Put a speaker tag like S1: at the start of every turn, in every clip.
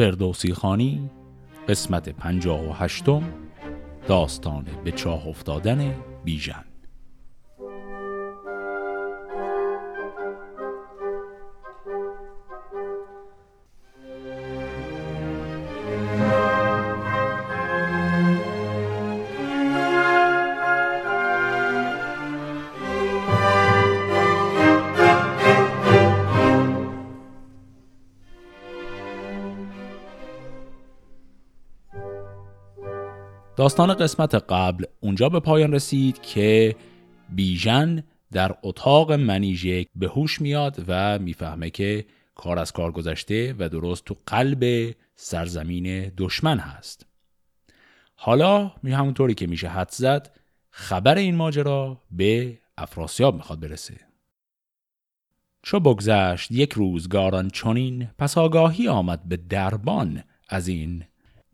S1: فردوسی خانی قسمت پنجاه و هشتم داستان به چاه افتادن بیژن. داستان قسمت قبل اونجا به پایان رسید که بیژن در اتاق منیژه به هوش میاد و می‌فهمه که کار از کار گذشته و درست تو قلب سرزمین دشمن هست. حالا می همونطوری که میشه حد زد خبر این ماجرا به افراسیاب می‌خواد برسه. چو بگذشت یک روزگاران چنین پس آگاهی آمد به دربان از این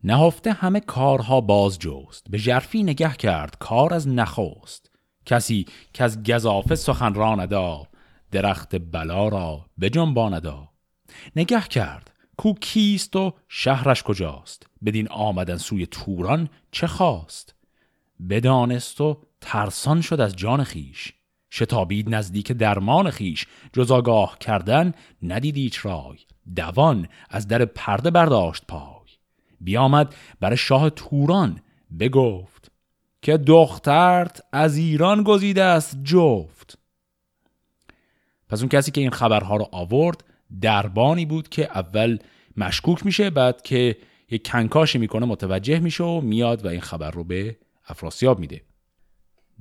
S1: نهفته همه کارها باز جوست به جرفی نگه کرد کار از نخوست کسی که از گذافه سخن را ندا درخت بلا را بجنباندا نگه کرد کو کیست و شهرش کجاست؟ بدین آمدن سوی توران چه خواست؟ بدانست و ترسان شد از جان خیش شتابید نزدیک درمان خیش جز آگاه کردن ندید رای. دوان از در پرده برداشت پا بیامد برای شاه توران بگفت که دخترت از ایران گزیده است جفت. پس اون کسی که این خبرها رو آورد دربانی بود که اول مشکوک میشه بعد که یک کنکاشی می‌کنه متوجه میشه و میاد و این خبر رو به افراسیاب میده.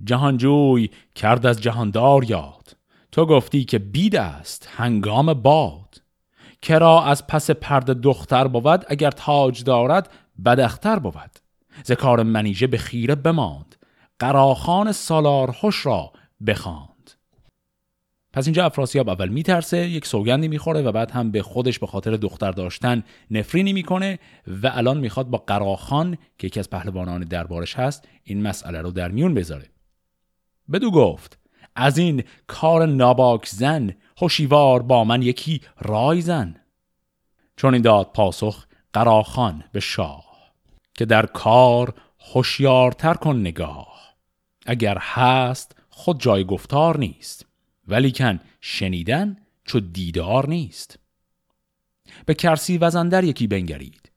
S1: جهانجوی کرد از جهاندار یاد. تو گفتی که بید است هنگام باد. کرا از پس پرده دختر بود اگر تاج دارد بدختر بود. ذکار منیژه به خیره بماند قراخان سالار خوش را بخواند. پس اینجا افراسیاب اول میترسه یک سوگندی می‌خوره و بعد هم به خودش به خاطر دختر داشتن نفرینی می‌کنه و الان می‌خواد با قراخان که یکی از پهلوانان دربارش هست این مسئله رو در میون بذاره. بدو گفت از این کار ناباک زن هوشیوار با من یکی رای زن. چون این داد پاسخ قراخان به شاه که در کار هوشیارتر کن نگاه. اگر هست خود جای گفتار نیست ولیکن شنیدن چو دیدار نیست. به کرسی وزندر یکی بنگرید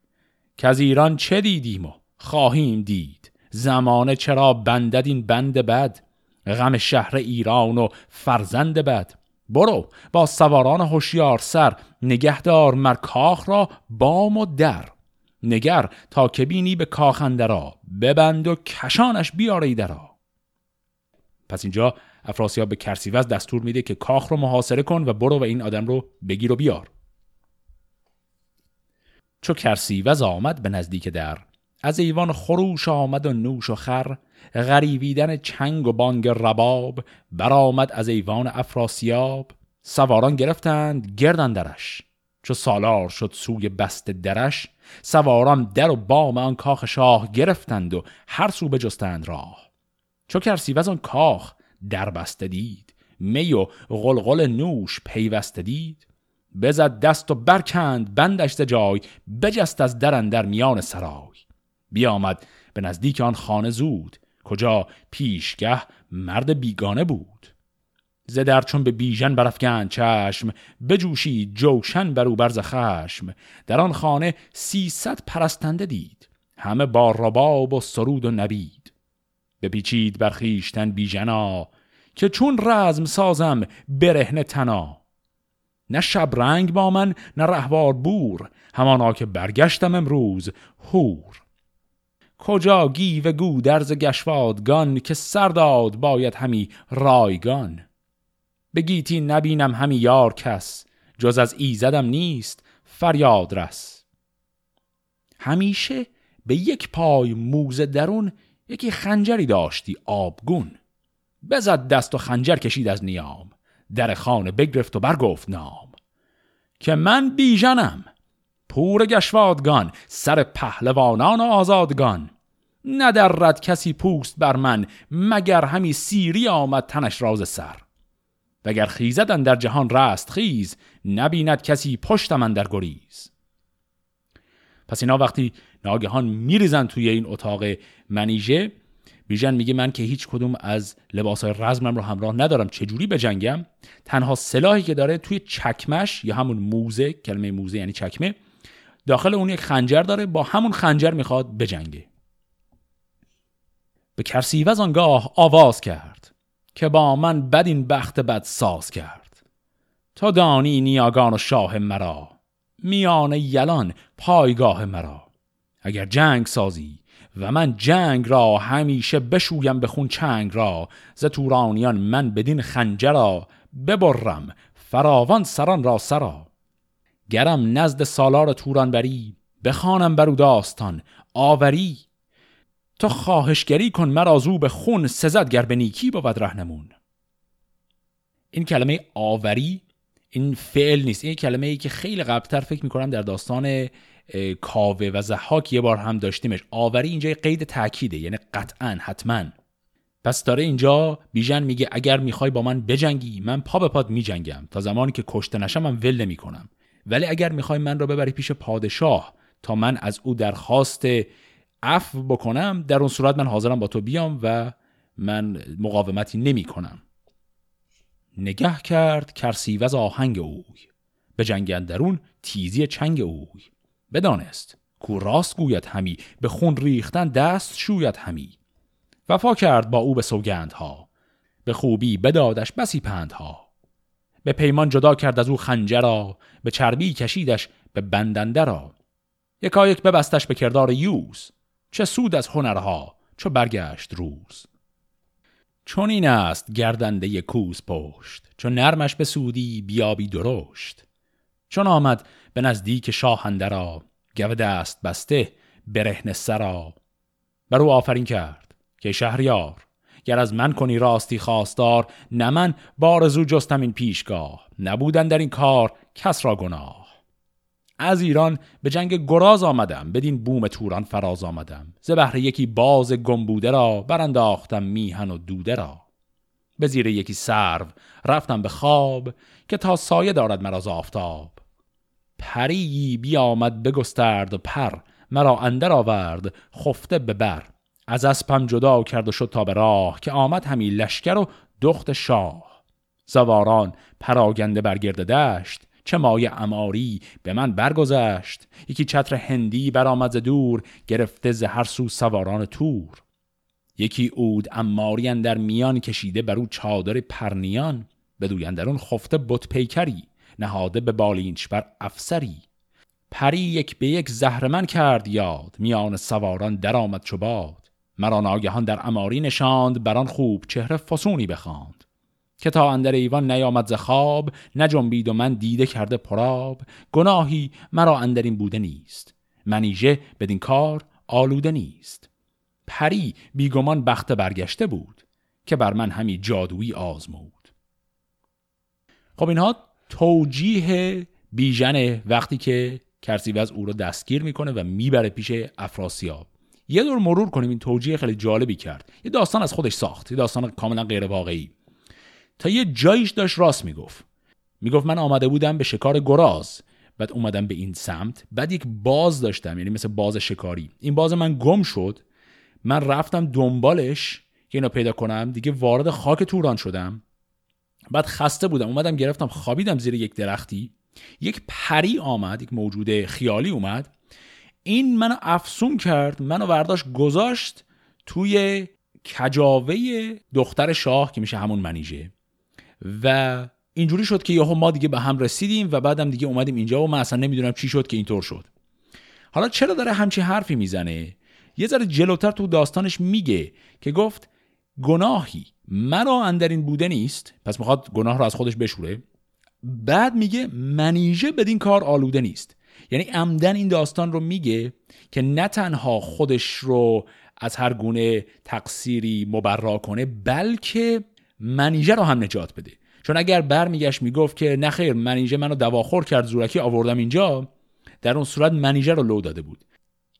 S1: که از ایران چه دیدیم و خواهیم دید؟ زمانه چرا بندد این بند بد؟ غم شهر ایران و فرزند بد؟ برو. با سواران هوشیار سر نگهدار مرکاخ را بام و در. نگر تا که به کاخندرا ببند و کشانش بیاری درا. پس اینجا افراسیاب به کرسیوز دستور میده که کاخ رو محاصره کن و برو و این آدم رو بگیر و بیار. چو کرسیوز آمد به نزدیک در از ایوان خروش آمد و نوش و خر غریبیدن چنگ و بانگ رباب برآمد از ایوان افراسیاب. سواران گرفتند گردن درش چو سالار شد سوی بست درش سواران در و بام آن کاخ شاه گرفتند و هر سو بجستند راه. چو کرسیوز آن کاخ در بسته دید می و غلغل نوش پیوسته دید. بزد دست و برکند بندش جای بجست از در میان سرای. بیامد. به نزدیک آن خانه زود. کجا پیشگه مرد بیگانه بود. زدر چون به بیژن برفگند چشم بجوشید جوشن برو برز خشم. در آن خانه سیصد پرستنده دید. همه با رباب و سرود و نبید. بپیچید بر خویشتن بیژنا که چون رزم سازم برهنه تنا. نه شبرنگ با من نه رهوار بور. همانا که برگشتم امروز هور کجا گیو گودرز گشوادگان که سرداد باید همی رایگان؟ بگیتی نبینم همی یار کس جز از ایزدم نیست فریاد رس. همیشه به یک پای موزه درون یکی خنجری داشتی آبگون. بزد دست و خنجر کشید از نیام در خانه بگرفت و برگفت نام. که من بیژنم پور گشوادگان سر پهلوانان و آزادگان. ندرد کسی پوست بر من مگر همی سیری آمد تنش راز سر. وگر خیزدن در جهان رست خیز نبیند کسی پشت من در گریز. پس اینا وقتی ناگهان میریزن توی این اتاق منیژه بیژن میگه من که هیچ کدوم از لباسهای رزمم رو همراه ندارم چجوری بجنگم تنها سلاحی که داره توی چکمش یا همون موزه کلمه موزه یعنی چکمه داخل اون یک خنجر داره با همون خنجر می‌خواد بجنگه. به کرسیوز آنگاه آواز کرد که با من بد این بخت بد ساز کرد. تا دانی نیاگان و شاه مرا میان یلان پایگاه مرا. اگر جنگ سازی و من جنگ را همیشه بشویم به خون چنگ را ز تورانیان من بدین خنجرا ببرم فراوان سران را سرا. گرم نزد سالار توران بری بخوانم برو داستان آوری. تو خواهشگری کن مرا زو به خون سزد گر به نیکی بود رهنمون. این کلمه آوری این فعل نیست. این کلمه ای که خیلی قبلتر فکر می‌کنم در داستان کاوه و زحاک یه بار هم داشتیمش. آوری اینجا قید تاکیده یعنی قطعا حتما. پس داره اینجا بیژن میگه اگر می‌خوای با من بجنگی من پا به پاد میجنگم. تا زمانی که کشته نشم من ول نمی‌کنم. ولی اگر می‌خوای من رو ببری پیش پادشاه تا من از او درخواست عفو بکنم در اون صورت من حاضرم با تو بیام و من مقاومتی نمی کنم نگه کرد کرسیوز آهنگ اوی. به جنگ درون تیزی چنگ اوی. بدانست کو راست گوید همی به خون ریختن دست شوید همی. وفا کرد با او به سوگندها. به خوبی بدادش بسی پندها. به پیمان جدا کرد از او خنجرا به چربی کشیدش به بندنده را. یکایک ببستش به کردار یوز چه سود از هنرها چو برگشت روز. چون این است گردنده کوز پشت چون نرمش به سودی بیابی درشت. چون آمد به نزدیک شاهنده را گوه دست بسته برهن سرا. بر او آفرین کرد که شهریار گر از من کنی راستی خواستار نه من بارزو جستم این پیشگاه. نبودن در این کار کس را گناه. از ایران به جنگ گراز آمدم بدین بوم توران فراز آمدم. ز بهر یکی باز گمبوده را برانداختم میهن و دوده را. به زیر یکی سرو رفتم به خواب که تا سایه دارد مرا آفتاب. پری بیامد بگسترد پر مرا اندر آورد خفته به بر. از اسپم جدا کرد و شد تا به راه که آمد همی لشکر و دخت شاه. زواران پراگنده برگرده دشت چه مایه اماری به من برگذشت. یکی چتر هندی برآمد دور گرفته ز هر سو سواران تور. یکی اود اماری در میان کشیده بر او چادر پرنیان. بدوی اون خفته بت پیکری نهاده به بالینچ بر افسری. پری یک به یک زهرمن کرد یاد میان سواران درآمد چو باد. مرا ناگهان در اماری نشاند بران خوب چهره فسونی بخواند. که تا اندر ایوان نیامد ز خواب نجنبید و من دیده کرده پراب. گناهی مرا اندر این بوده نیست منیژه بدین کار آلوده نیست. پری بیگمان بخت برگشته بود که بر من همی جادویی آزمود. خب اینها توجیه بیژن وقتی که کرسیوز او رو دستگیر می‌کنه و می‌بره پیش افراسیاب. یه دور مرور کنیم این توجیه خیلی جالبی کرد. یه داستان از خودش ساخت یه داستان کاملا غیر واقعی تا یه جایش داشت راست می‌گفت. می‌گفت من آمده بودم به شکار گراز بعد اومدم به این سمت. بعد یک باز داشتم یعنی مثل باز شکاری. این باز من گم شد. من رفتم دنبالش که اینو پیدا کنم. دیگه وارد خاک توران شدم. بعد خسته بودم اومدم گرفتم خوابیدم زیر یک درختی. یک پری آمد یک موجود خیالی اومد. این منو افسون کرد منو برداشت گذاشت توی کجاوه دختر شاه که میشه همون منیژه. و اینجوری شد که یهو ما دیگه به هم رسیدیم و بعدم دیگه اومدیم اینجا و من اصلا نمی‌دونم چی شد که اینطور شد. حالا چرا داره همچی حرفی می‌زنه؟ یه ذره جلوتر تو داستانش میگه که گفت گناهی مرا اندر این بوده نیست پس می‌خواد گناه رو از خودش بشوره. بعد میگه منیژه بدین کار آلوده نیست. یعنی عمدن این داستان رو میگه که نه تنها خودش رو از هر گونه تقصیری مبرا کنه بلکه منیژه رو هم نجات بده. چون اگر برمیگشت می‌گفت که نخیر منیژه منو دواخور کرد زورکی آوردم اینجا در اون صورت منیژه رو لو داده بود.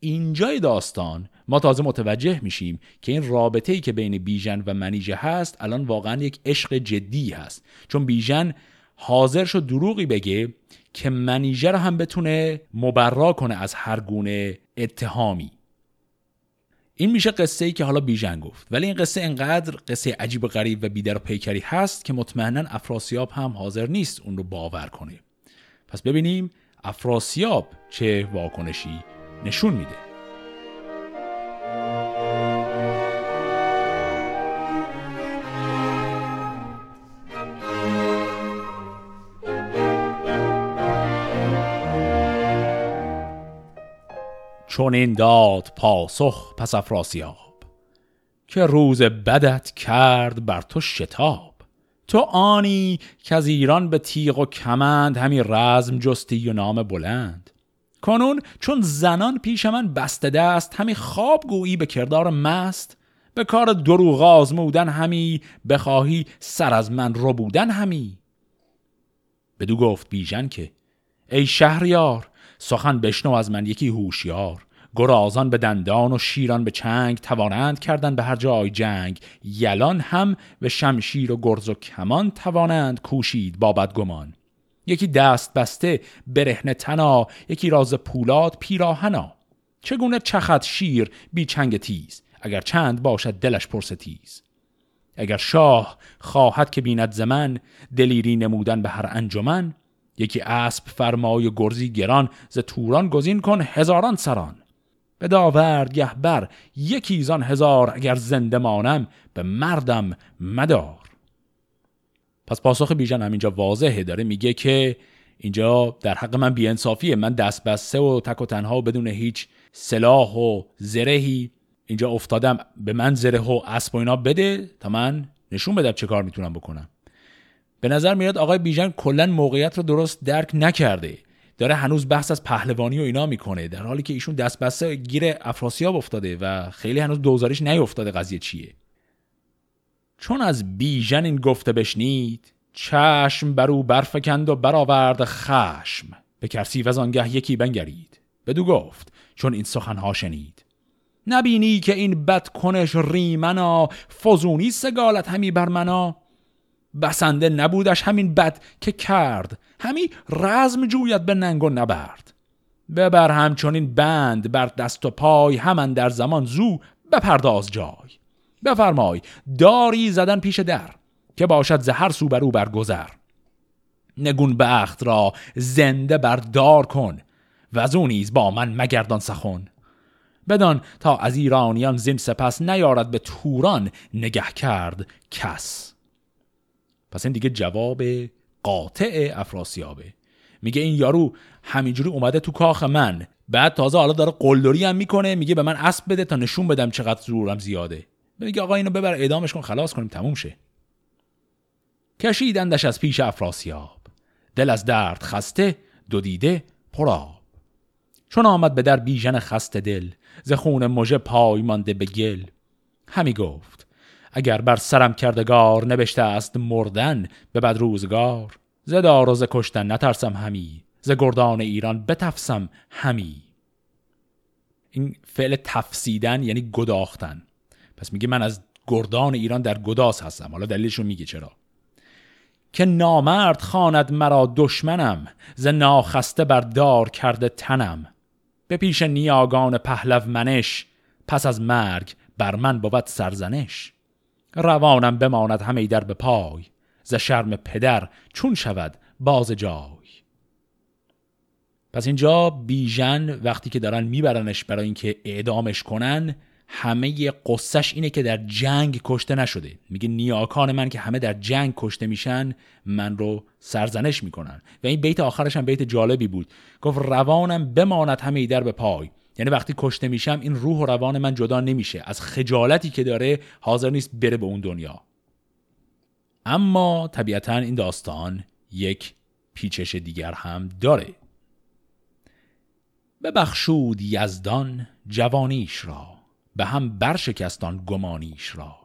S1: اینجای داستان ما تازه متوجه میشیم که این رابطه ای که بین بیژن و منیژه هست الان واقعا یک عشق جدی هست. چون بیژن حاضر شد دروغی بگه که منیژه رو هم بتونه مبرا کنه از هر گونه اتهامی. این میشه قصه ای که حالا بیژن گفت. ولی این قصه انقدر قصه عجیب و غریب و بیدر و پیکری هست که مطمئنا افراسیاب هم حاضر نیست اون رو باور کنه. پس ببینیم افراسیاب چه واکنشی نشون میده. چون این داد پاسخ پس افراسیاب که روز بدت کرد بر تو شتاب. تو آنی که از ایران به تیغ و کمند همین رزم جستی و نام بلند. کنون چون زنان پیش من بسته دست همی خواب گویی به کردار مست. به کار دروغ آزمودن همی بخواهی سر از من رو بودن همی. بدو گفت بیژن که ای شهریار سخن بشنو از من یکی هوشیار. گرازان به دندان و شیران به چنگ توانند کردن به هر جای جنگ. یلان هم به شمشیر و گرز و کمان توانند کوشید با بدگمان. یکی دست بسته برهنه تنا یکی راز پولاد پیراهنا. چگونه چخت شیر بی چنگ تیز اگر چند باشد دلش پرستیز اگر شاه خواهد که بیند زمن دلیری نمودن به هر انجمن. یکی اسب فرمای گرزی گران ز توران گزین کن هزاران سران. به داورد گهبر یکی زان هزار اگر زنده مانم به مردم مدار. پس پاسخ بیژن همینجا واضحه داره میگه که اینجا در حق من بیانصافیه من دست بسته و تک و تنها بدون هیچ سلاح و زرهی اینجا افتادم به من زره و اسب و اینا بده تا من نشون بدم چه کار می‌تونم بکنم. به نظر میاد آقای بیژن کلا موقعیت رو درست درک نکرده. داره هنوز بحث از پهلوانی و اینا می‌کنه در حالی که ایشون دست بسته گیر افراسیاب افتاده و خیلی هنوز دوزاریش نیفتاده قضیه چیه. چون از بیژن این گفته بشنید چشم بر او برفکند و برآورد خشم. به کرسی و آنگه یکی بنگرید. بدو گفت چون این سخنها شنید. نبینی که این بد کنش ریمنا فزونی سگالت همی بر منا؟ بسنده نبودش همین بد که کرد. همی رزم جوید به ننگ و نبرد. ببر همچنین بند بر دست و پای همان در زمان زو بپرداز جای. بفرمای داری زدن پیش در که باشد زهر سو بر او برگذر. نگون بخت را زنده بردار کن و از نیز با من مگردان سخن. بدان تا از ایرانیان زین سپس نیارد به توران نگه کرد کس. پس این دیگه جواب قاطع افراسیابه. میگه این یارو همینجوری اومده تو کاخ من. بعد تازه حالا داره قلدری هم می‌کنه میگه به من اسب بده تا نشون بدم چقدر زورم زیاده. میگه آقا اینو ببر اعدامش کن خلاص کنیم تموم شه. کشیدندش از پیش افراسیاب. دل از درد خسته دو دیده پراب چون آمد به در بیژن خسته دل ز خون مژه پای مانده به گل. همی گفت اگر بر سرم کردگار نوشته است مردن به بد روزگار. ز دار و ز کشتن نترسم همی ز گردان ایران بتفسم همی. این فعل تفسیدن یعنی گداختن. پس میگه من از گردان ایران در گداس هستم. حالا دلیلشو میگه چرا. که نامرد خواند مرا دشمنم ز ناخسته بر دار کرده تنم. به پیش نیاگان پهلو منش پس از مرگ بر من بود سرزنش. روانم بماند همه در به پای ز شرم پدر چون شود باز جای. پس اینجا بیژن وقتی که دارن میبرنش برای اینکه اعدامش کنن همه قصهش اینه که در جنگ کشته نشده. میگه نیاکان من که همه در جنگ کشته میشن من رو سرزنش می‌کنن. و این بیت آخرش هم بیت جالبی بود. گفت روانم بماند همه در به پای. یعنی وقتی کشته میشم این روح و روان من جدا نمیشه. از خجالتی که داره حاضر نیست بره به اون دنیا. اما طبیعتا این داستان یک پیچش دیگر هم داره. ببخشود یزدان جوانیش را به هم برشکستان گمانیش را.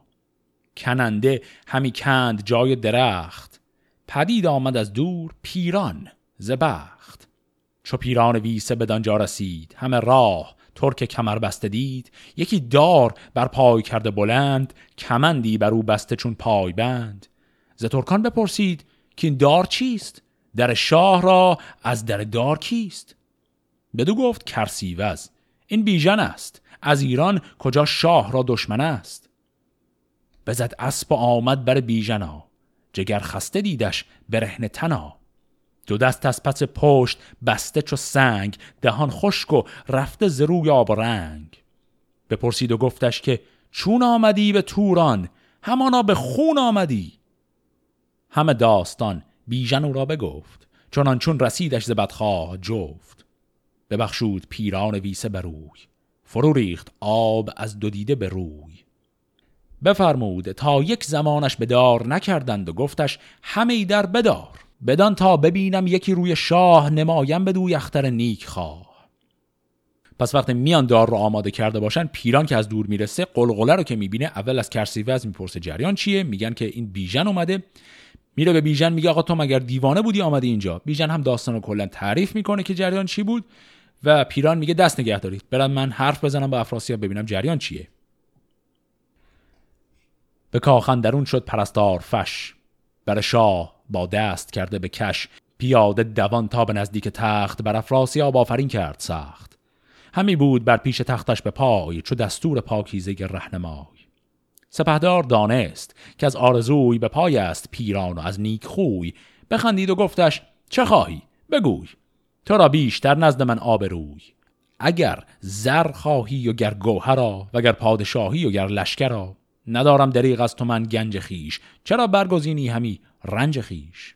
S1: کننده همی کند جای درخت پدید آمد از دور پیران زبخت چو پیران ویسه بدانجا رسید. همه راه ترک کمر بسته دید. یکی دار بر پای کرده بلند کمندی بر او بسته چون پای بند. ز ترکان بپرسید که این دار چیست؟ در شاه را از در دار کیست؟ بدو گفت کرسیوز این بیژن است. از ایران کجا شاه را دشمن است؟ بزد اسب و آمد بر بیژنا. جگر خسته دیدش برهن تنا. دو دست از پس پشت بسته چو سنگ دهان خشک و رفته ز روی آب و رنگ. بپرسید و گفتش که چون آمدی به توران؟ همانا به خون آمدی. همه داستان بیژن او را بگفت چنان چون رسیدش ز بدخواه جفت. ببخشود پیران ویسه بروی فرو ریخت آب از دو دیده به روی. بفرمود تا یک زمانش به دار نکردند و گفتش همه در بدار. بدان تا ببینم یکی روی شاه نمایم به دوی اختر نیک خواه. پس وقتی میان دار رو آماده کرده باشن پیران که از دور می‌رسه قلقله رو که می‌بینه اول از کرسیوز می‌پرسه جریان چیه؟ میگن که این بیژن اومده. میره به بیژن میگه آقا تو مگر دیوانه بودی آمده اینجا؟ بیژن هم داستان رو کلا تعریف می‌کنه که جریان چی بود و پیران میگه دست نگه دارید برم من حرف بزنم با افراسیاب ببینم جریان چیه. به کاخن درون شد پرستار فش. بر شاه با دست کرده به کش. پیاده دوان تا به نزدیک تخت بر افراسیاب آفرین کرد سخت. همی بود بر پیش تختش به پای چو دستور پاکیزه رهنمای. سپهدار دانست که از آرزوی به پای است پیران و از نیک خوی. بخندید و گفتش چه خواهی؟ بگوی. تو را بیشتر نزد من آبروی اگر زر خواهی و گر گوهرا وگر پادشاهی و گر لشکرا ندارم دریغ از تو من گنج خیش چرا برگزینی همی رنج خیش.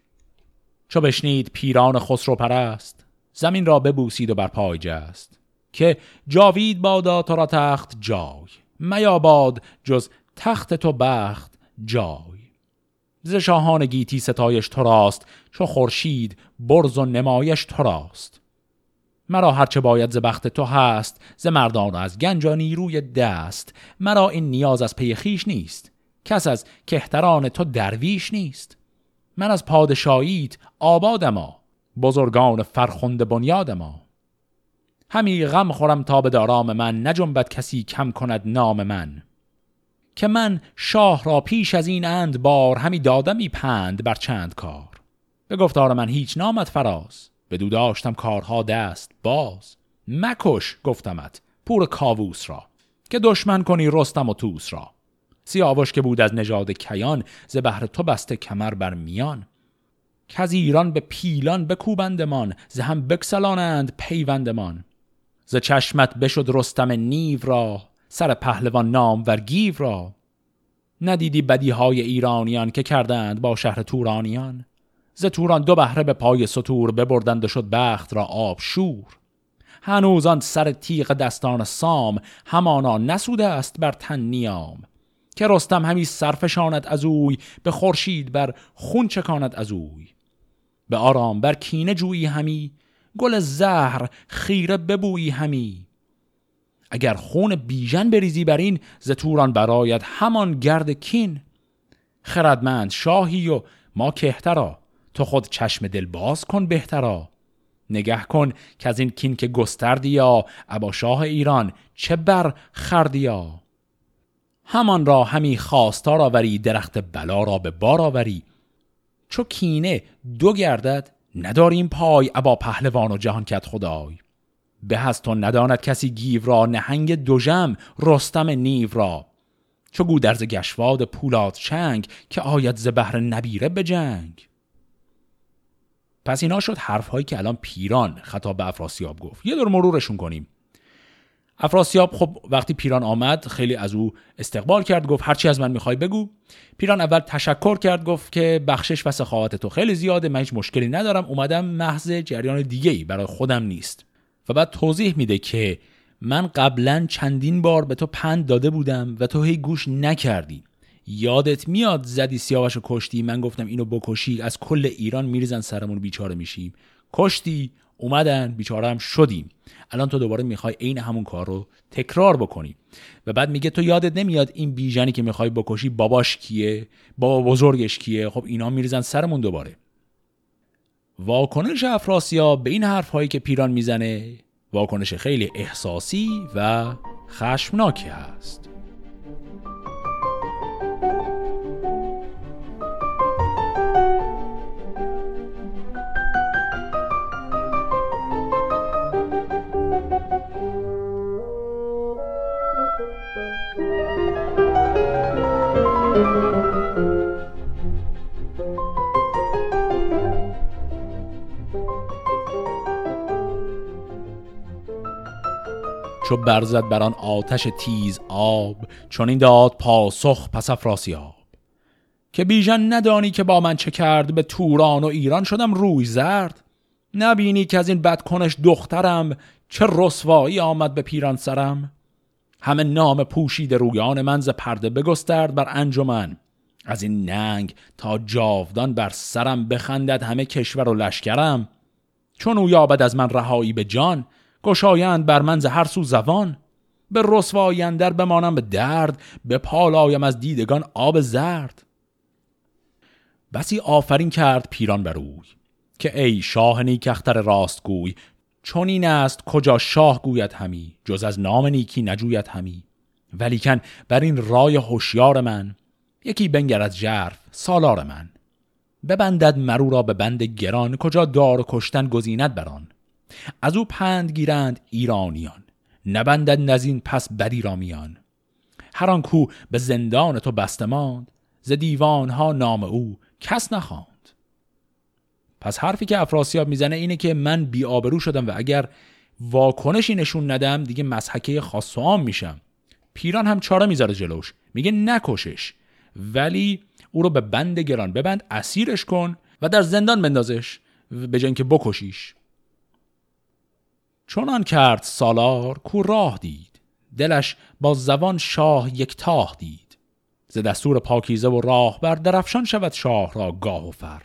S1: چو بشنید پیران خسرو پرست زمین را ببوسید و بر پای جست. که جاوید بادا تو را تخت جای میاباد جز تخت تو بخت جای. ز شاهان گیتی ستایش تو راست چو خورشید برز و نمایش تو راست. مرا هرچه باید ز بخت تو هست ز مردان از گنجانی روی دست. مرا این نیاز از پی خیش نیست کس از کهتران تو درویش نیست. من از پادشاهیت آبادما بزرگان فرخنده بنیادما همی غم خورم تا به دارام من نجنبد کسی کم کند نام من. که من شاه را پیش از این اند بار همی دادمی پند بر چند کار. به گفتار من هیچ نامت فراز دو داشتم کارها دست باز. مکش گفتمت پور کاووس را. که دشمن کنی رستم و توس را. سیاوش که بود از نژاد کیان ز بهر تو بسته کمر بر میان. که ایران به پیلان بکوبندمان ز هم بکسلانند پیوندمان. ز چشمت بشد رستم نیو را سر پهلوان نامور گیو را. ندیدی بدی های ایرانیان که کردند با شهر تورانیان. ز توران دو بهره به پای ستور ببردند و شد بخت را آب شور هنوز آن سر تیغ دستان سام همانا نسوده است بر تن نیام. که رستم همی سرفشاند از اوی به خورشید بر خون چکاند از اوی. به آرام بر کینه جویی همی گل زهر خیره ببویی همی. اگر خون بیژن بریزی بر این ز توران برایت همان گرد کین. خردمند شاهی و ما کهترا تو خود چشم دل باز کن بهترا. نگه کن که از این کین که گستردیا ابا شاه ایران چه بر خردیا همان را همی خواستار آوری درخت بلا را به بار آوری. چو کینه دو گردد نداریم پای ابا پهلوان و جهان کت خدای. به از تو نداند کسی گیو را نهنگ دوژم رستم نیو را. چو گودرز گشواد پولاد چنگ که آید ز بهر نبیره به جنگ. پس اینا شد حرف هایی که الان پیران خطاب به افراسیاب گفت. یه دور مرورشون کنیم. افراسیاب خب وقتی پیران آمد خیلی از او استقبال کرد گفت هرچی از من می‌خوای بگو. پیران اول تشکر کرد گفت که بخشش و سخاوت تو خیلی زیاده من هیچ مشکلی ندارم. اومدم محض جریان دیگه ای برای خودم نیست. و بعد توضیح میده که من قبلا چندین بار به تو پند داده بودم و تو هی گوش نکردی. یادت میاد زدی سیاوش و کشتی؟ من گفتم اینو بکشی از کل ایران میریزن سرمون بیچاره میشیم. کشتی اومدن بیچاره هم شدیم. الان تو دوباره می‌خوای عین همون کار رو تکرار بکنی. و بعد میگه تو یادت نمیاد این بیژنی که می‌خوای بکشی باباش کیه؟ بابا بزرگش کیه؟ خب اینا میریزن سرمون دوباره. واکنش افراسیاب به این حرف هایی که پیران می‌زنه واکنش خیلی احساسی و خشمناکی هست. چو برزد بر آن آتش تیز آب چون این داد پاسخ پس افراسیاب. که بیژن ندانی که با من چه کرد به توران و ایران شدم روی زرد. نبینی که از این بدکنش دخترم چه رسوایی آمد به پیران سرم. همه نام پوشید رویان من ز پرده بگسترد بر انجمن. از این ننگ تا جاودان بر سرم بخندد همه کشور و لشکرم. چون او یابد از من رهایی به جان گشایند بر من ز هر سو زبان به رسوایی اندر بمانم به درد به پالایم از دیدگان آب زرد. بسی آفرین کرد پیران بر اوی که ای شاه نیکختر راستگوی چون این است کجا شاه گوید همی جز از نام نیکی نجوید همی. ولیکن بر این رای هوشیار من یکی بنگر از جرف سالار من. ببندد مرو را به بند گران کجا دار کشتن گزیند بران از او پند گیرند ایرانیان نبندد نزین پس بدی را میان هر آن کو به زندان تو بسته ماند ز دیوان ها نام او کس نخواند. پس حرفی که افراسیاب می‌زنه اینه که من بی آبرو شدم و اگر واکنشی نشون ندم دیگه مسحکه خاص و میشم. پیران هم چاره می‌ذاره جلوش میگه نکشش ولی او رو به بند گران ببند اسیرش کن و در زندان بندازش به که بکشیش. چونان کرد سالار کو راه دید. دلش با زبان شاه یک تاه دید. ز دستور پاکیزه و راه بر درفشان شود شاه را گاه و فر.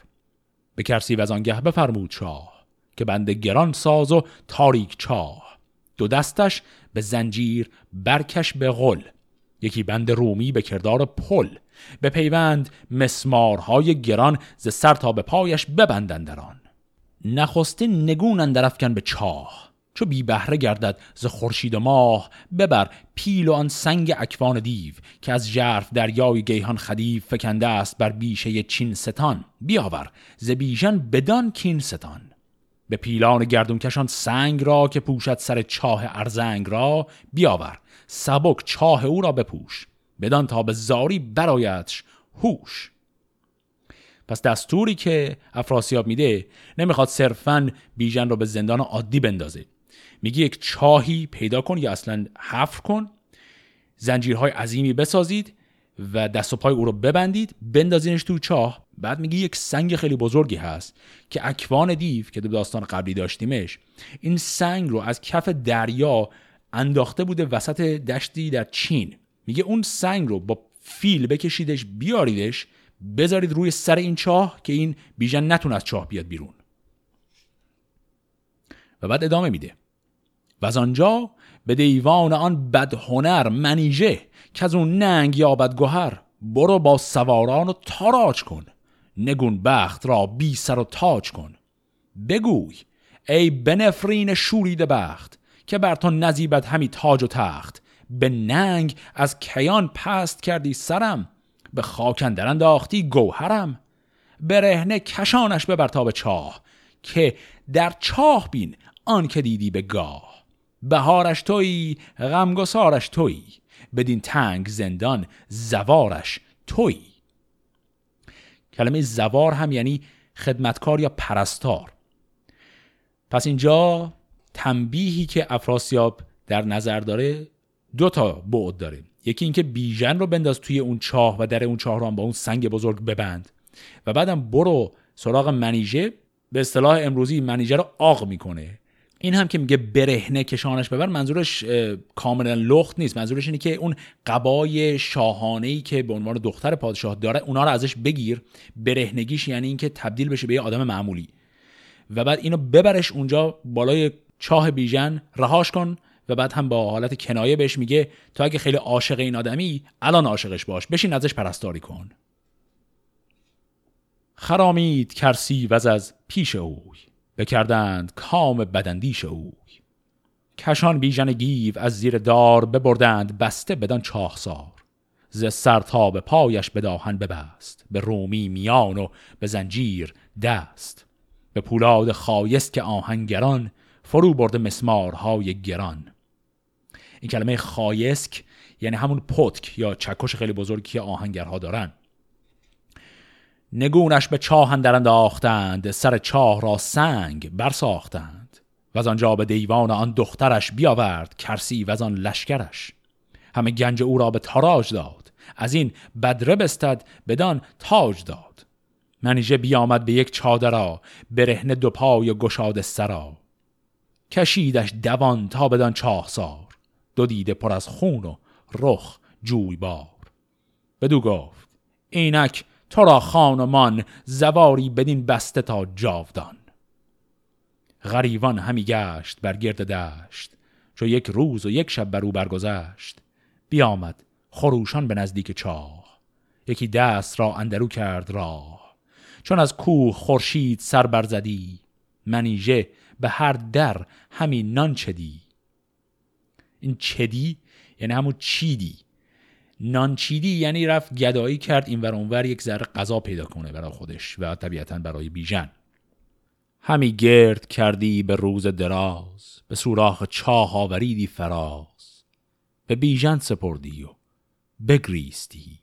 S1: به کرسی و آنگه بفرمود شاه که بند گران ساز و تاریک چاه. دو دستش به زنجیر برکش به غل. یکی بند رومی به کردار پل. به پیوند مسمارهای گران ز سر تا به پایش ببندن دران نخستین نگون اندر به چاه. چو بی بهره گردد ز خورشید و ماه ببر پیل و آن سنگ اکوان دیو که از ژرف دریای گیهان خدیو فکنده است بر بیشه چین ستان. بیاور ز بیژن بدان کین ستان. به پیلان گردون کشان سنگ را که پوشد سر چاه ارزنگ را بیاور سبک چاه او را بپوش بدان تا به زاری برایتش هوش. پس دستوری که افراسیاب میده نمی‌خواد صرفا بیژن رو به زندان عادی بندازه. میگه یک چاهی پیدا کن یا اصلا حفر کن زنجیرهای عظیمی بسازید و دست و پای او رو ببندید بندازینش تو چاه. بعد میگه یک سنگ خیلی بزرگی هست که اکوان دیو که داستان قبلی داشتیمش این سنگ رو از کف دریا انداخته بوده وسط دشتی در چین. میگه اون سنگ رو با فیل بکشیدش بیاریدش بذارید روی سر این چاه که این بیژن نتونه از چاه بیاد بیرون. و بعد ادامه میده. و از آنجا به دیوان آن بدهنر منیژه که از اون ننگ یابد گوهر برو با سواران و تاراج کن نگون بخت را بی سر و تاج کن. بگوی ای بنفرین شورید بخت که بر تو نزیبد همی تاج و تخت. به ننگ از کیان پست کردی سرم به خاکندر انداختی گوهرم. برهنه کشانش ببر تا به چاه که در چاه بین آن که دیدی به گاه. بهارش تویی غمگسارش تویی بدین تنگ زندان زوارش تویی کلمه زوار هم یعنی خدمتکار یا پرستار. پس اینجا تنبیهی که افراسیاب در نظر داره دو تا بعد داره. یکی اینکه بیژن رو بنداز توی اون چاه و در اون چاه رو هم با اون سنگ بزرگ ببند. و بعدم برو سراغ منیژه به اصطلاح امروزی منیژه رو آق می‌کنه. این هم که میگه برهنه کشانش ببر منظورش کاملا لخت نیست. منظورش اینه که اون قبای شاهانه ای که به عنوان دختر پادشاه داره اونا رو ازش بگیر. برهنگیش یعنی اینکه تبدیل بشه به یه آدم معمولی. و بعد اینو ببرش اونجا بالای چاه بیژن رهاش کن. و بعد هم با حالت کنایه بهش میگه تو اگه خیلی عاشق این آدمی الان عاشقش باش. بشین ازش پرستاری کن. خرامید کرسی وز از پیش اوی. بکردند کام بدندیش اوی. کشان بیژن گیو از زیر دار ببردند بسته بدان چاهسار ز سر تا به پایش به داهن ببست به رومی میان و به زنجیر دست. به پولاد خایست که آهنگران فرو برده مسمارهای گران. این کلمه خایسک یعنی همون پتک یا چکش خیلی بزرگی که آهنگرها دارن. نگونش به چاه اندر انداختند سر چاه را سنگ برساختند. و از آنجا به دیوان آن دخترش بیاورد کرسی و از آن لشکرش. همه گنج او را به تاراج داد از این بدره بستد بدان تاج داد. منیژه بیامد به یک چادرا برهنه دو پای و گشاد سرا. کشیدش دوان تا بدان چاه سار دو دیده پر از خون و رخ جویبار. بدو گفت اینک تو را خانمان زواری بدین بسته تا جاودان. غریوان همی گشت بر گرد دشت چو یک روز و یک شب بر او برگذشت. بیامد خروشان به نزدیک چاه یکی دست را اندرو کرد راه. چون از کوه خورشید سر برزدی منیژه به هر در همین نان چدی. این چدی یعنی همون چیدی نانچیدی یعنی رفت گدایی کرد این ور اونور یک ذره غذا پیدا کنه برای خودش و طبیعتا برای بیژن. همی گرد کردی به روز دراز به سوراخ چاه آوریدی فراز. به بیژن سپردی و بگریستی.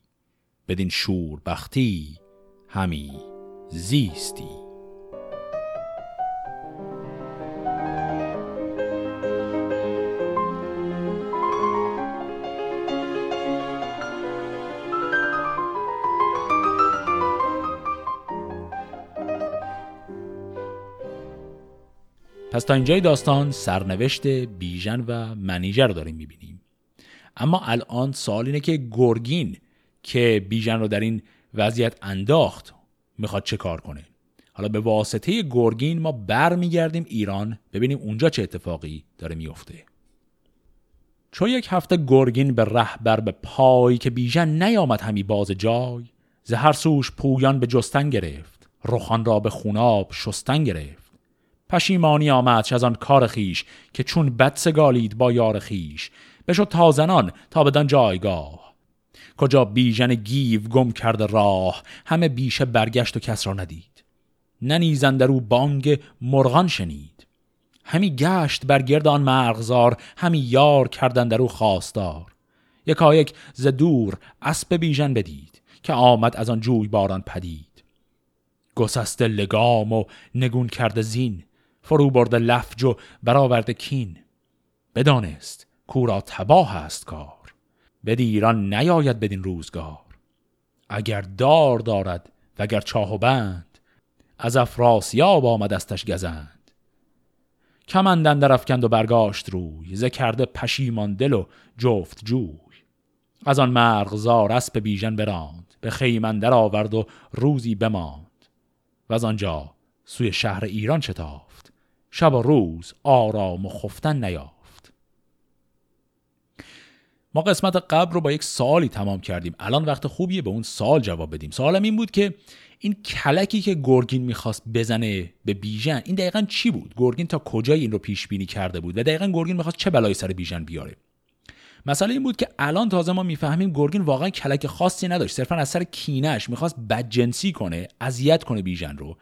S1: بدین شور بختی همی زیستی. پس تا اینجای داستان سرنوشت بیژن و منیجر رو داریم می‌بینیم. اما الان سوال اینه که گرگین که بیژن رو در این وضعیت انداخت می‌خواد چه کار کنه؟ حالا به واسطه گرگین ما بر میگردیم ایران ببینیم اونجا چه اتفاقی داره میفته چو یک هفته گرگین به رهبر به پای که بیژن نیامد همی باز جای زهر سوش پویان به جستن گرفت رخان را به خوناب شستن گرفت. پشیمانی آمد از آن کار خیش که چون بد سگالید با یار خیش بشد تازنان تا بدان جایگاه. کجا بیژن گیو گم کرده راه همه بیشه برگشت و کس را ندید. ننیزن در او بانگ مرغان شنید. همی گشت بر گرد آن مرغزار همی یار کردن در او خواستار. یکایک ز دور اسب بیژن بدید که آمد از آن جوی باران پدید. گسسته لگام و نگون کرده زین فرو برده لفج و برآورده کین. بدانست کورا تباه است کار. بدی ایران نیاید بدین روزگار. اگر دار دارد و اگر چاه و بند از افراسیاب آمدستش گزند. کمندن در افکند و برگاشت روی ز کرده پشیمان دل و جفت جوی. از آن مرغزار اسب بیژن براند به خیمندر آورد و روزی بماند. و از آنجا سوی شهر ایران شتاف شب و روز آرام و خفتن نیافت. ما قسمت قبل رو با یک سالی تمام کردیم. الان وقت خوبیه به اون سال جواب بدیم. سوالم این بود که این کلکی که گرگین می‌خواست بزنه به بیژن این دقیقا چی بود؟ گرگین تا کجای این رو پیش بینی کرده بود؟ و دقیقا گرگین می‌خواست چه بلایی سر بیژن بیاره؟ مسئله این بود که الان تازه ما می‌فهمیم گرگین واقعا کلک خاصی نداشت. صرفا از سر کینش می‌خواست بدجنسی کنه اذیت کنه بیژن رو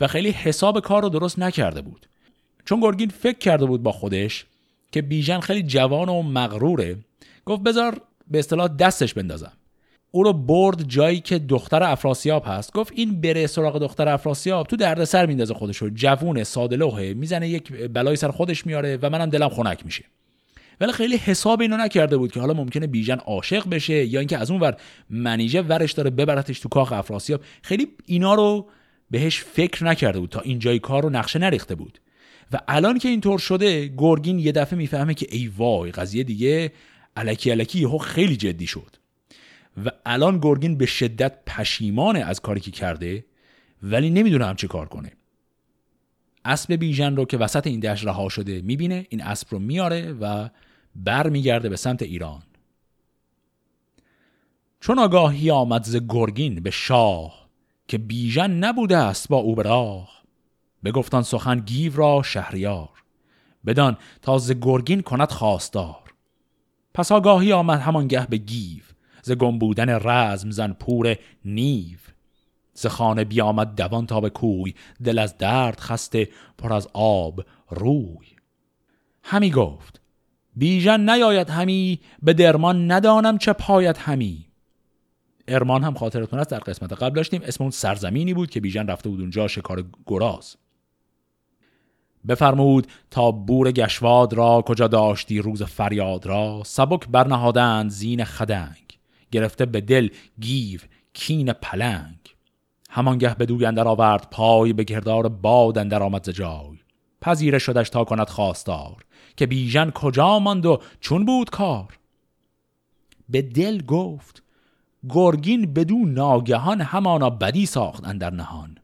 S1: و خیلی حساب کار رو درست نکرده بود. چون گرگین فکر کرده بود با خودش که بیژن خیلی جوان و مغروره گفت بذار به اصطلاح دستش بندازم. او رو برد جایی که دختر افراسیاب هست. گفت این بره سراغ دختر افراسیاب تو دردسر میندازه خودش رو جوونه ساده می‌زنه یک بلای سر خودش میاره و منم دلم خنک میشه. ولی خیلی حساب اینو نکرده بود که حالا ممکنه بیژن عاشق بشه یا اینکه از اون ور منیژه ورش داره ببرتش تو کاخ افراسیاب. خیلی اینا رو بهش فکر نکرده بود تا اینجای کار رو نقشه نریخته بود. و الان که اینطور شده گرگین یه دفعه می‌فهمه که ای وای قضیه دیگه علکی علکی یهو خیلی جدی شد. و الان گرگین به شدت پشیمانه از کاری که کرده ولی نمی‌دونه هم چه کار کنه. اسب بیژن رو که وسط این دشت رها شده می‌بینه این اسب رو میاره و بر میگرده به سمت ایران. چون آگاهی آمد ز گرگین به شاه که بیژن نبوده است با او براه بگفتان سخن گیو را شهریار. بدان تا ز گرگین کند خواستار. پس آگاهی آمد همانگه به گیو. ز گم بودن رزم زن پور نیو. ز خانه بیامد دوان تا به کوی. دل از درد خسته پر از آب روی. همی گفت بیژن نیاید همی به درمان ندانم چه پاید همی. ارمان هم خاطرتون است در قسمت قبل داشتیم اسم اون سرزمینی بود که بیژن رفته بود اونجا شکار گراز. بفرمود تا بور گشواد را کجا داشتی روز فریاد را؟ سبک برنهادند زین خدنگ گرفته به دل گیو کین پلنگ. همانگه به دوی اندر آورد پای به گردار باد اندر آمد جای. پذیره شدش تا کند خواستار که بیژن کجا ماند و چون بود کار؟ به دل گفت گرگین بدو ناگهان همانا بدی ساخت اندر نهان.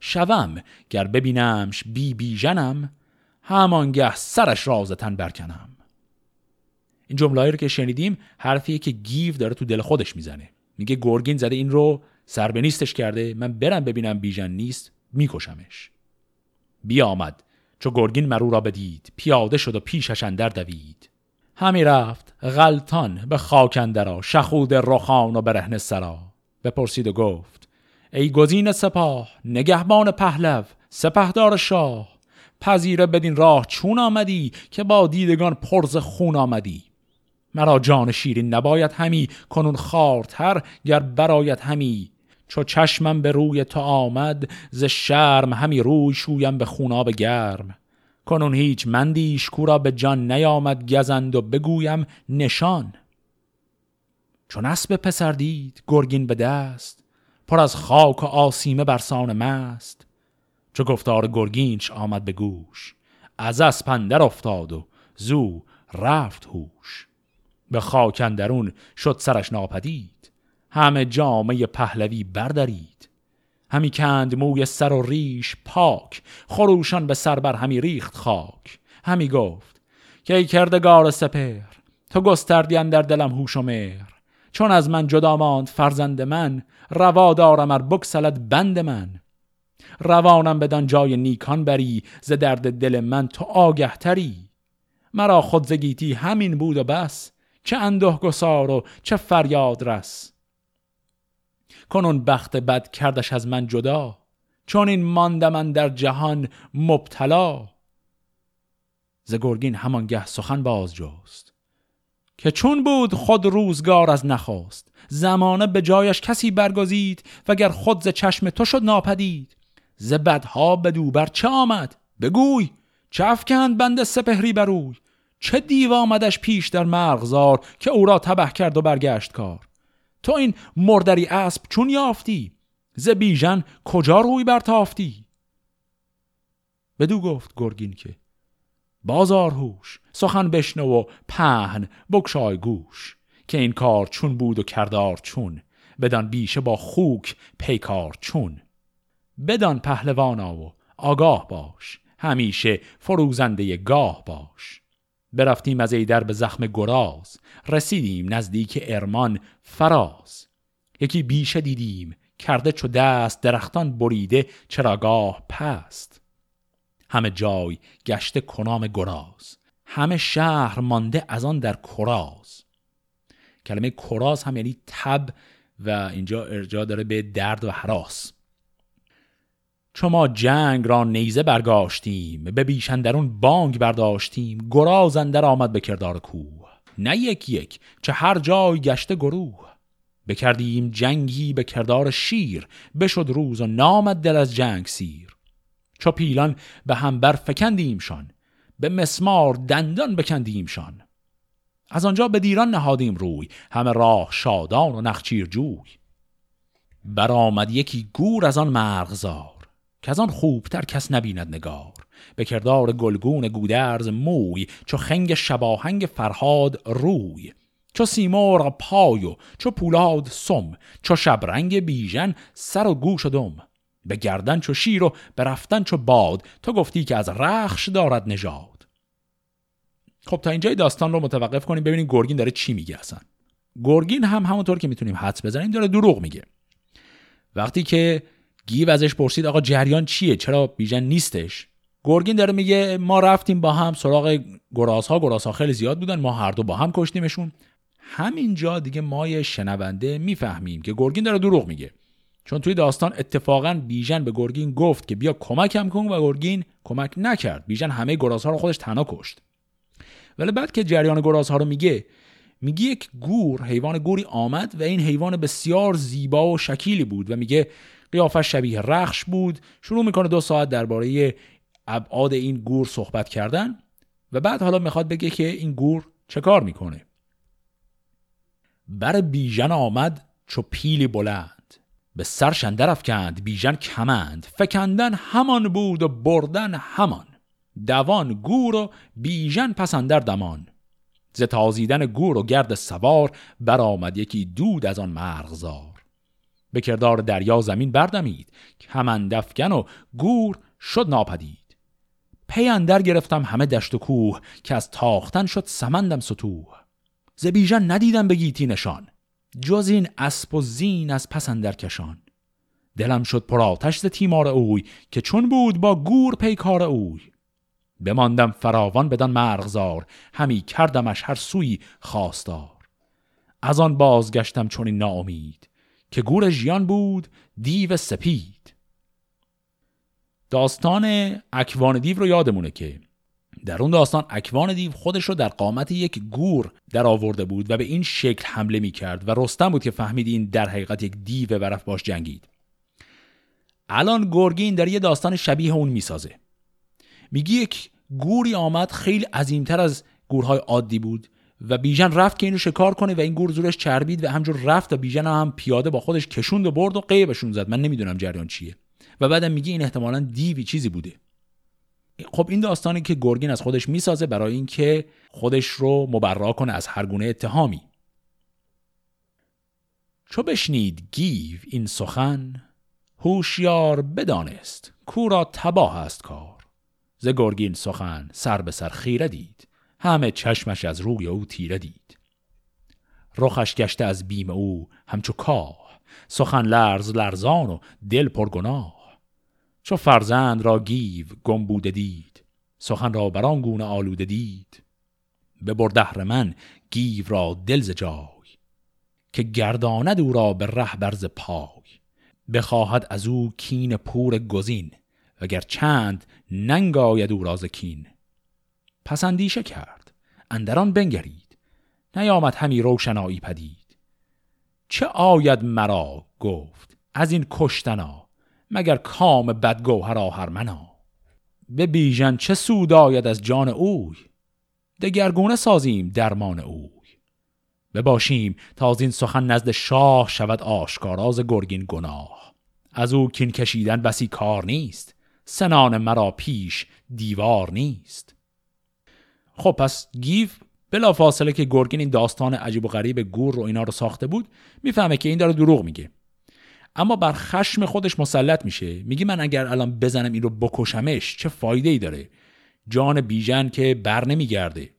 S1: شوم. گر ببینمش بی بیژنم همانگه سرش رازتن برکنم. این جمله رو که شنیدیم حرفیه که گیو داره تو دل خودش می‌زنه. میگه گرگین زده این رو سر به نیستش کرده. من برم ببینم بیژن نیست میکشمش. بیامد. چو گرگین مرو را بدید پیاده شد و پیشش اندر دوید. همی رفت غلطان به خاک اندرا شخود رخان و برهن سرا. بپرسید و گفت ای گزین سپاه نگهبان پهلو سپهدار شاه پذیره بدین راه چون آمدی که با دیدگان پرز خون آمدی. مرا جان شیرین نباید همی کنون خارتر گر برایت همی. چو چشمم به روی تو آمد ز شرم همی روی شویم به خوناب گرم. کنون هیچ مندیش کورا به جان نیامد گزند و بگویم نشان. چون اسب پسر دید گرگین به دست پر از خاک و آسیمه برسان مست. چو گفتار گرگینش آمد به گوش. از اسپندر افتاد و زو رفت هوش. به خاک اندرون شد سرش ناپدید. همه جامعه پهلوی بردارید همی کند موی سر و ریش پاک. خروشان به سر بر همی ریخت خاک. همی گفت که ای کردگار سپر تو گستردی در دلم هوش و مهر. چون از من جدا ماند فرزند من روا دارم ار بکسلد بند من. روانم بدان جای نیکان بری ز درد دل من تو آگه تری. مرا خود زگیتی همین بود و بس چه اندوه گسار و چه فریاد رس. کنون بخت بد کردش از من جدا چون این مانده من در جهان مبتلا. ز گرگین همانگه سخن باز جست که چون بود خود روزگار از نخواست. زمانه به جایش کسی برگزید وگر خود ز چشم تو شد ناپدید. ز بدها بدو بر چه آمد؟ بگوی. چه افکند بند سپهری بروی چه دیو آمدش پیش در مرغزار که او را تبه کرد و برگشت کار؟ تو این مردری اسب چون یافتی؟ ز بیژن کجا روی برتافتی؟ بدو گفت گرگین که بازار هوش سخن بشنو و پهن بکشای گوش که این کار چون بود و کردار چون بدان بیشه با خوک پیکار چون. بدان پهلوانا و آگاه باش همیشه فروزنده گاه باش. برفتیم از ایدر به زخم گراز رسیدیم نزدیک ارمان فراز. یکی بیشه دیدیم کرده چو دست درختان بریده چراگاه پست. همه جای گشته کنام گراز همه شهر مانده از آن در کراز. کلمه کراز هم یعنی تب و اینجا ارجاع داره به درد و حراس. چو ما جنگ را نیزه برگاشتیم به بیشندرون بانگ برداشتیم گراز اندر آمد به کردار کوه. نه یک یک چه هر جای گشته گروه. بکردیم جنگی به کردار شیر بشد روز و نامد دل از جنگ سیر. چو پیلان به هم بر فکندیمشان به مسمار دندان بکندیمشان از آنجا به دیران نهادیم روی همه راه شادان و نخچیر جوی. برآمد یکی گور از آن مرغزار که از آن خوبتر کس نبیند نگار. به کردار گلگون گودرز موی چو خنگ شباهنگ فرهاد روی. چو سیمرغ پای و چو پولاد سم چو شبرنگ بیژن سر و گوش و دم. به گردن چو شیر و به رفتن چو باد تو گفتی که از رخش دارد نژاد. خب تا اینجای داستان رو متوقف کنیم ببینیم گرگین داره چی میگه اصلا. گرگین هم همونطور که می‌تونیم حدس بزنیم داره دروغ میگه. وقتی که گیو ازش پرسید آقا جریان چیه؟ چرا بیژن نیستش؟ گرگین داره میگه ما رفتیم با هم سراغ گرازها گرازها خیلی زیاد بودن ما هر دو با هم کشتیمشون. همینجا دیگه ما شنونده می‌فهمیم که گرگین داره دروغ میگه. چون توی داستان اتفاقا بیژن به گرگین گفت که بیا کمکم کن و گرگین کمک نکرد. بیژن همه گرازها رو خودش تنها کشت. ولی بعد که جریان گرازها رو میگه میگه یک گور حیوان گوری آمد و این حیوان بسیار زیبا و شکیلی بود و میگه قیافش شبیه رخش بود. شروع می‌کنه دو ساعت درباره ابعاد این گور صحبت کردن و بعد حالا می‌خواد بگه که این گور چه کار می‌کنه. بر بیژن آمد چو پیلی بلند. به سر شندر افکند بیژن کمند فکندن همان بود و بردن همان. دوان گور و بیژن پسندر دمان. ز تازیدن گور و گرد سوار برآمد یکی دود از آن مرغزار. به کردار دریا زمین بردمید کمند افکن و گور شد ناپدید. پی اندر گرفتم همه دشت و کوه که از تاختن شد سمندم ستوه ز بیژن ندیدم به گیتی نشان. جز این اسب و زین از پس اندر کشان. دلم شد پر آتش ز تیمار اوی که چون بود با گور پیکار اوی. بماندم فراوان بدان مرغزار همی کردمش هر سوی خواستار. از آن بازگشتم چون این ناامید که گور ژیان بود دیو سپید. داستان اکوان دیو رو یادمونه که در اون داستان اکوان دیو خودش رو در قامت یک گور در آورده بود و به این شکل حمله می کرد و رستم بود که فهمید این در حقیقت یک دیو و رفت باش جنگید. الان گرگین در یه داستان شبیه اون می‌سازه. میگی یک گوری آمد خیلی عظیمتر از گورهای عادی بود و بیژن رفت که اینو شکار کنه و این گور زورش چربید و همجور رفت و بیژن هم پیاده با خودش کشوند و برد و قیبشون زد. من نمی‌دونم جریان چیه. و بعدم میگه این احتمالا دیوی چیزی بوده. خب این داستانی که گرگین از خودش می‌سازه برای اینکه خودش رو مبرا کنه از هر گونه اتهامی. چو بشنید گیو این سخن هوشیار بدانست کورا تباه است کار. ز گرگین سخن سر به سر خیره دید همه چشمش از روی او تیره دید. رخش گشته از بیم او همچو کاه سخن لرز لرزان و دل پرگناه. چو فرزند را گیو گم بوده دید سخن را بران گونه آلوده دید. به بردهر من گیو را دل ز جای که گرداند او را به ره برز پای. بخواهد از او کین پور گزین وگر چند ننگ آید او راز کین. پس اندیشه کرد اندران بنگرید نیامد همی روشنایی پدید. چه آید مرا؟ گفت از این کشتنا. مگر کام بدگوهر آهرمنا به بیژن چه سود آید از جان اوی؟ دگرگونه سازیم درمان اوی. بباشیم تا از این سخن نزد شاه شود آشکاراز گرگین گناه. از او کین کشیدن بسی کار نیست سنان مرا پیش دیوار نیست. خب پس گیف بلا فاصله که گرگین این داستان عجیب و غریب گور رو اینا رو ساخته بود می‌فهمه که این داره دروغ میگه. اما بر خشم خودش مسلط میشه. میگه من اگر الان بزنم این رو بکشمش چه فایده ای داره؟ جان بیژن که بر نمیگرده.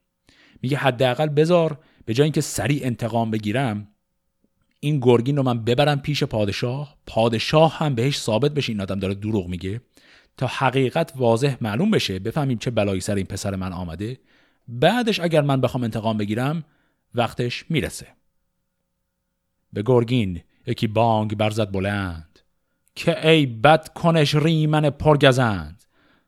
S1: میگه حداقل بذار به جای اینکه سریع انتقام بگیرم این گرگین رو من ببرم پیش پادشاه. پادشاه هم بهش ثابت بشه این آدم داره دروغ میگه. تا حقیقت واضح معلوم بشه بفهمیم چه بلایی سر این پسر من آمده. بعدش اگر من بخوام انتقام بگیرم وقتش می‌رسه. به گرگین یکی بانگ برزد بلند. که ای بد کنش ریمن پرگزند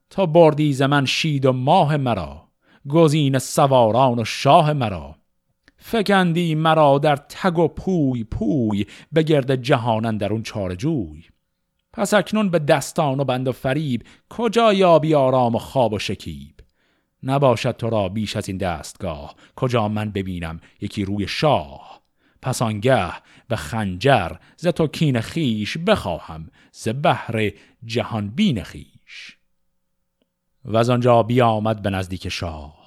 S1: تا بردی زمن شید و ماه مرا گزین سواران و شاه مرا. فکندی مرا در تگ و پوی پوی به گرد جهانن در اون چار جوی. پس اکنون به دستان و بند و فریب کجا یابی آرام و خواب و شکیب؟ نباشد تو را بیش از این دستگاه کجا من ببینم یکی روی شاه؟ پس آنگه به خنجر ز تو کین خیش بخواهم ز بحر جهان بین خیش و از آنجا بیامد به نزدیک شاه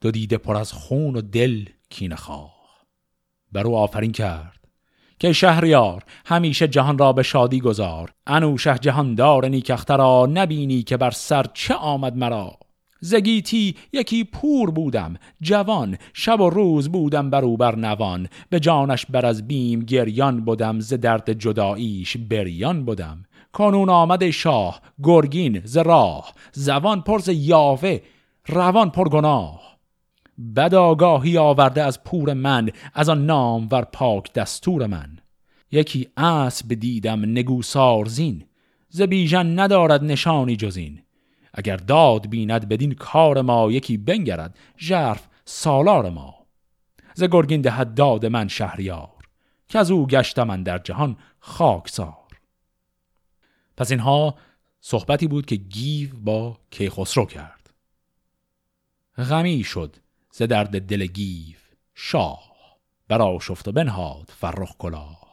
S1: دو دیده پر از خون و دل کین خواه. بر او آفرین کرد که شهریار همیشه جهان را به شادی گذار انوشه جهاندار نیکخترا نبینی که بر سر چه آمد مرا. زگیتی یکی پور بودم جوان شب و روز بودم بر او بر نوان به جانش بر از بیم گریان بودم ز درد جداییش بریان بودم کنون آمد شاه گرگین ز راه زوان پر ز یاوه روان پر گناه. بد آگاهی آورده از پور من از آن نام ور پاک دستور من. یکی اسب دیدم نگوسار زین ز بیژن ندارد نشانی جزین اگر داد بیند بدین کار ما یکی بنگرد ژرف سالار ما. ز گرگین دهد داد من شهریار که از او گشتم من در جهان خاکسار. پس اینها صحبتی بود که گیو با کیخسرو کرد. غمی شد ز درد دل گیو شاه برا شفت و بنهاد فرخ کلاه.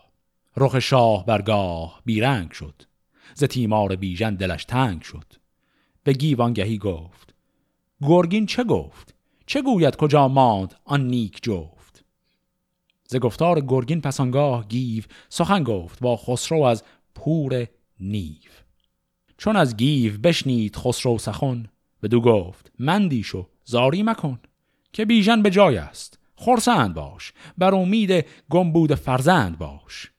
S1: رخ شاه برگاه بیرنگ شد ز تیمار بیژن دلش تنگ شد. به گیوانگهی گفت. گرگین چه گفت؟ چه گوید کجا ماند آن نیک جفت؟ ز گفتار گرگین پسانگاه گیو سخن گفت با خسرو از پور نیو. چون از گیو بشنید خسرو سخن دو گفت مندیش و زاری مکن که بیژن به جای است خرسند باش بر امید گم فرزند باش.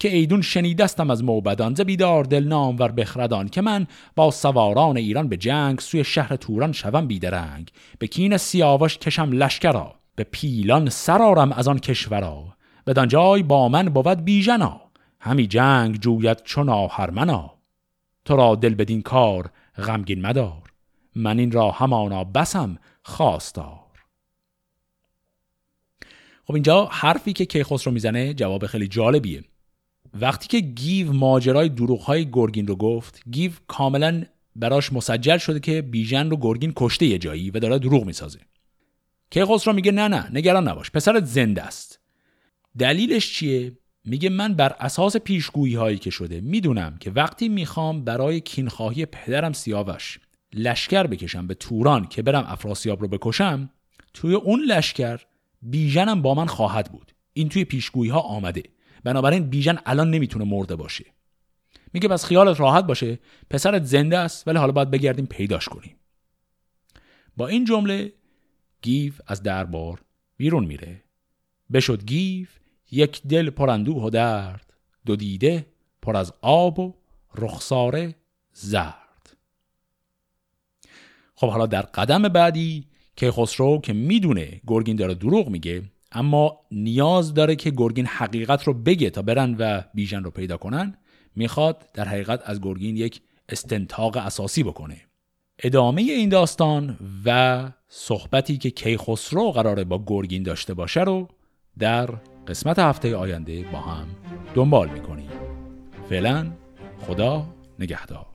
S1: که ایدون شنیدستم از موبدان ز بیدار دل نامور بخردان که من با سواران ایران به جنگ سوی شهر توران شوم بیدرنگ. به کین سیاوش کشم لشکرا به پیلان سرارم از آن کشورا. بدان جای با من بود بیژنا همی جنگ جوید چون آهرمنا. تو را دل بدین کار غمگین مدار من این را همانا بسم خواستار. خب اینجا حرفی که کیخسرو می‌زنه جواب خیلی جالبیه. وقتی که گیو ماجرای های گرگین رو گفت گیو کاملا براش مسجل شده که بیژن رو گرگین کشته یه جایی و داره دروغ می‌سازه. کیخسرو میگه نه نه نگران نباش پسرت زنده است. دلیلش چیه؟ میگه من بر اساس پیشگویی هایی که شده می‌دونم که وقتی می‌خوام برای کینخواهی پدرم سیاوش لشکر بکشم به توران که برم افراسیاب رو بکشم توی اون لشکر بیژنم با من خواهد بود. این توی پیشگویی ها آمده. بنابراین بیژن الان نمی‌تونه مرده باشه. میگه پس خیالت راحت باشه. پسرت زنده است ولی حالا باید بگردیم پیداش کنیم. با این جمله گیو از دربار بیرون میره. بشد گیو یک دل پر اندوه و درد. دو دیده پر از آب و رخساره زرد. خب حالا در قدم بعدی که خسرو که می‌دونه گرگین داره دروغ میگه اما نیاز داره که گرگین حقیقت رو بگه تا برن و بیژن رو پیدا کنن. می‌خواد در حقیقت از گرگین یک استنتاق اساسی بکنه. ادامه این داستان و صحبتی که کیخسرو قراره با گرگین داشته باشه رو در قسمت هفته آینده با هم دنبال می‌کنیم. فعلا خدا نگهدار.